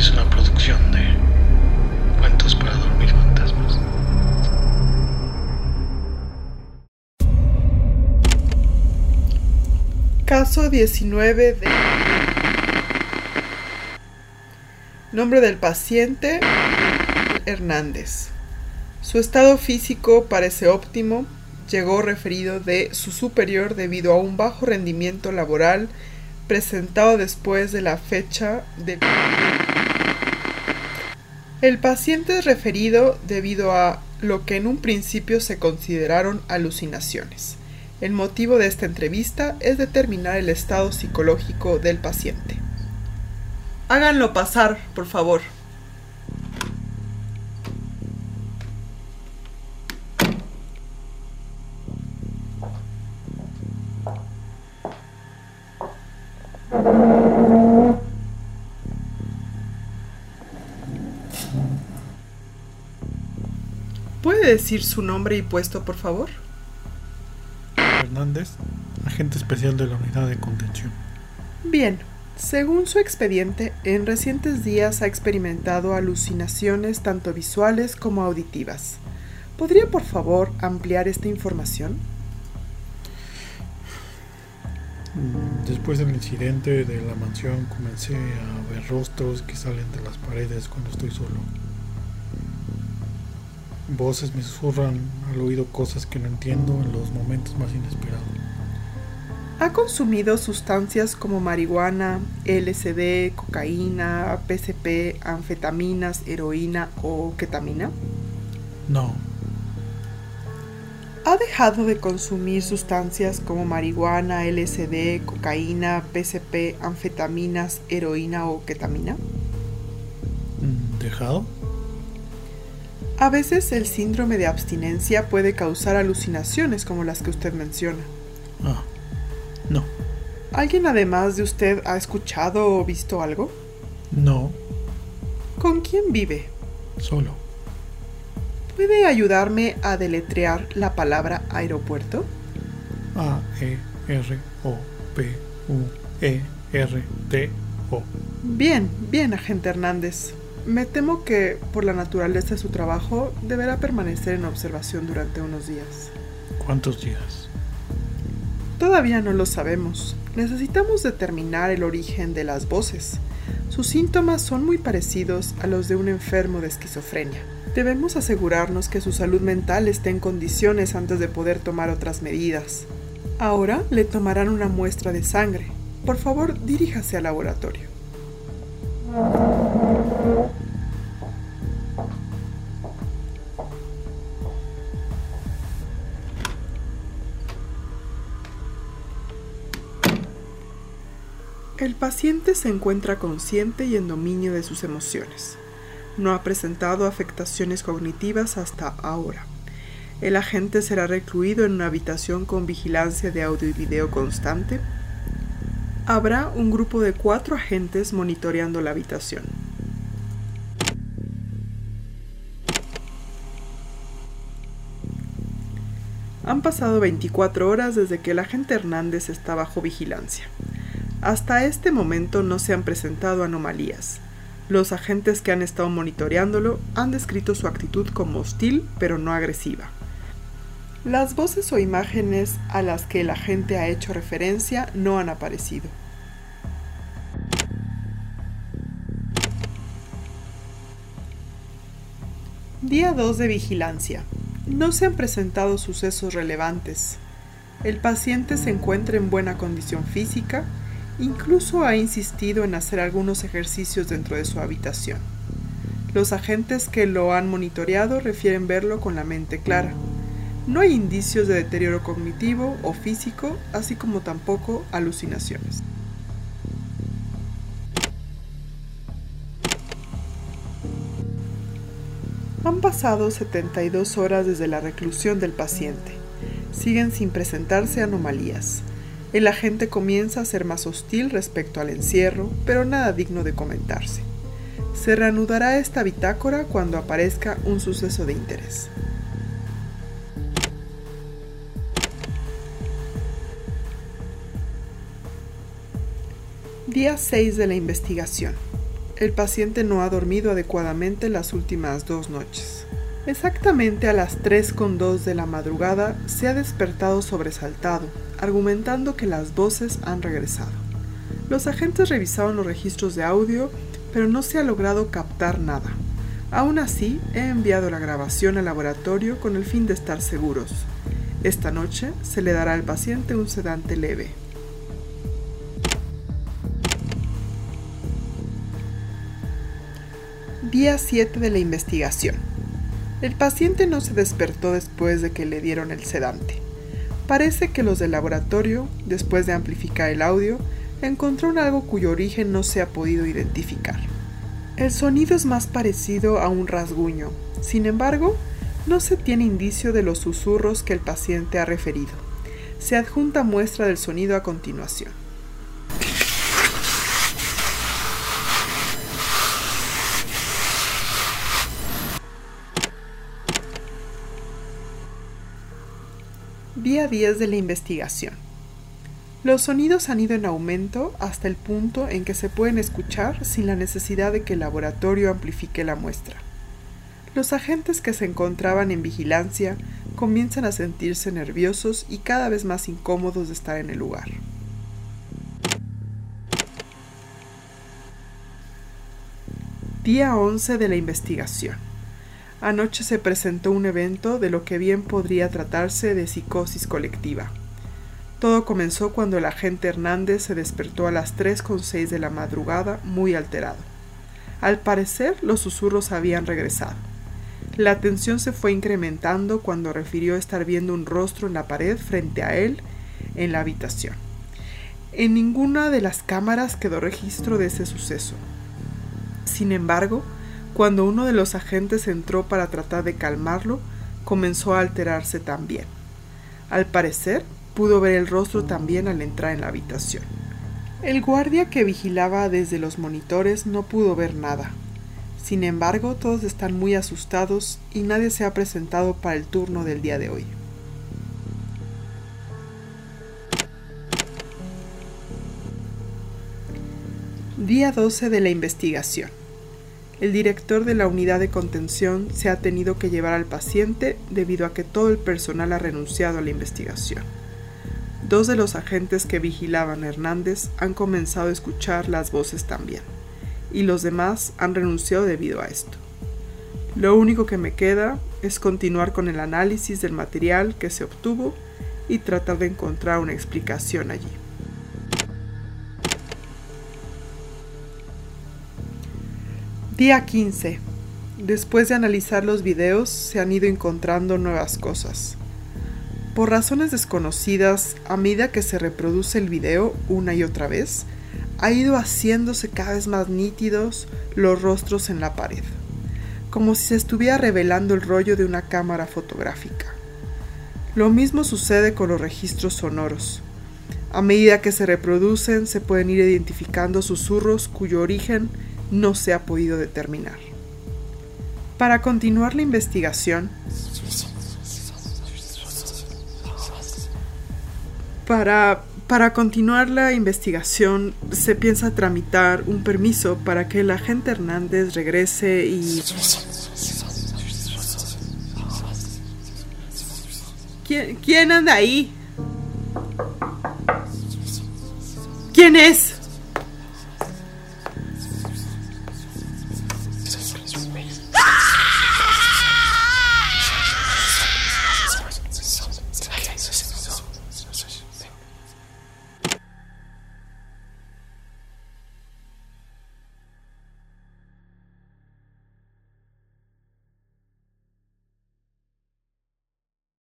es una producción de Cuentos para Dormir Fantasmas. Caso 19 de... Nombre del paciente Hernández. Su estado físico parece óptimo. Llegó referido de su superior debido a un bajo rendimiento laboral presentado después de la fecha de... El paciente es referido debido a lo que en un principio se consideraron alucinaciones. El motivo de esta entrevista es determinar el estado psicológico del paciente. Háganlo pasar, por favor. ¿Puede decir su nombre y puesto, por favor? Hernández, agente especial de la unidad de contención. Bien, según su expediente, en recientes días ha experimentado alucinaciones tanto visuales como auditivas. ¿Podría por favor ampliar esta información? Mm, Después del incidente de la mansión comencé a ver rostros que salen de las paredes cuando estoy solo. Voces me susurran al oído cosas que no entiendo en los momentos más inesperados. ¿Ha consumido sustancias como marihuana, LSD, cocaína, PCP, anfetaminas, heroína o ketamina? No, ¿Ha dejado de consumir sustancias como marihuana, LSD, cocaína, PCP, anfetaminas, heroína o ketamina? ¿dejado? A veces el síndrome de abstinencia puede causar alucinaciones como las que usted menciona. Ah, no, ¿Alguien además de usted ha escuchado o visto algo? no, ¿Con quién vive? solo. ¿Puede ayudarme a deletrear la palabra aeropuerto? A, E, R, O, P, U, E, R, T, O. Bien, bien, agente Hernández. Me temo que, por la naturaleza de su trabajo, deberá permanecer en observación durante unos días. ¿Cuántos días? Todavía no lo sabemos. Necesitamos determinar el origen de las voces. Sus síntomas son muy parecidos a los de un enfermo de esquizofrenia. Debemos asegurarnos que su salud mental esté en condiciones antes de poder tomar otras medidas. Ahora le tomarán una muestra de sangre. Por favor, diríjase al laboratorio. El paciente se encuentra consciente y en dominio de sus emociones. No ha presentado afectaciones cognitivas hasta ahora. El agente será recluido en una habitación con vigilancia de audio y video constante. Habrá un grupo de cuatro agentes monitoreando la habitación. Han pasado 24 horas desde que el agente Hernández está bajo vigilancia. Hasta este momento no se han presentado anomalías. Los agentes que han estado monitoreándolo han descrito su actitud como hostil pero no agresiva. Las voces o imágenes a las que el agente ha hecho referencia no han aparecido. Día 2 de vigilancia. No se han presentado sucesos relevantes. El paciente se encuentra en buena condición física, incluso ha insistido en hacer algunos ejercicios dentro de su habitación. Los agentes que lo han monitoreado refieren verlo con la mente clara. No hay indicios de deterioro cognitivo o físico, así como tampoco alucinaciones. Han pasado 72 horas desde la reclusión del paciente. Siguen sin presentarse anomalías. El agente comienza a ser más hostil respecto al encierro, pero nada digno de comentarse. Se reanudará esta bitácora cuando aparezca un suceso de interés. Día 6 de la investigación. el paciente no ha dormido adecuadamente las últimas dos noches. Exactamente a las 3.2 de la madrugada se ha despertado sobresaltado, argumentando que las voces han regresado. Los agentes revisaron los registros de audio, pero no se ha logrado captar nada. Aún así, he enviado la grabación al laboratorio con el fin de estar seguros. Esta noche se le dará al paciente un sedante leve. Día 7 de la investigación. El paciente no se despertó después de que le dieron el sedante. Parece que los del laboratorio, después de amplificar el audio, encontraron algo cuyo origen no se ha podido identificar. El sonido es más parecido a un rasguño, sin embargo, no se tiene indicio de los susurros que el paciente ha referido. Se adjunta muestra del sonido a continuación. Día 10 de la investigación. Los sonidos han ido en aumento hasta el punto en que se pueden escuchar sin la necesidad de que el laboratorio amplifique la muestra. Los agentes que se encontraban en vigilancia comienzan a sentirse nerviosos y cada vez más incómodos de estar en el lugar. Día 11 de la investigación. Anoche se presentó un evento de lo que bien podría tratarse de psicosis colectiva. Todo comenzó cuando el agente Hernández se despertó a las 3.6 de la madrugada muy alterado. Al parecer los susurros habían regresado. La tensión se fue incrementando cuando refirió estar viendo un rostro en la pared frente a él en la habitación. En ninguna de las cámaras quedó registro de ese suceso. Sin embargo, cuando uno de los agentes entró para tratar de calmarlo, comenzó a alterarse también. Al parecer, pudo ver el rostro también al entrar en la habitación. El guardia que vigilaba desde los monitores no pudo ver nada. Sin embargo, todos están muy asustados y nadie se ha presentado para el turno del día de hoy. Día 12 de la investigación. El director de la unidad de contención se ha tenido que llevar al paciente debido a que todo el personal ha renunciado a la investigación. Dos de los agentes que vigilaban a Hernández han comenzado a escuchar las voces también, y los demás han renunciado debido a esto. Lo único que me queda es continuar con el análisis del material que se obtuvo y tratar de encontrar una explicación allí. Día 15. Después de analizar los videos, se han ido encontrando nuevas cosas. Por razones desconocidas, a medida que se reproduce el video una y otra vez, ha ido haciéndose cada vez más nítidos los rostros en la pared, como si se estuviera revelando el rollo de una cámara fotográfica. Lo mismo sucede con los registros sonoros. A medida que se reproducen, se pueden ir identificando susurros cuyo origen no se ha podido determinar. Para continuar la investigación, para, para continuar la investigación se piensa tramitar un permiso para que el agente Hernández regrese y... ¿Quién, quién anda ahí? ¿Quién es?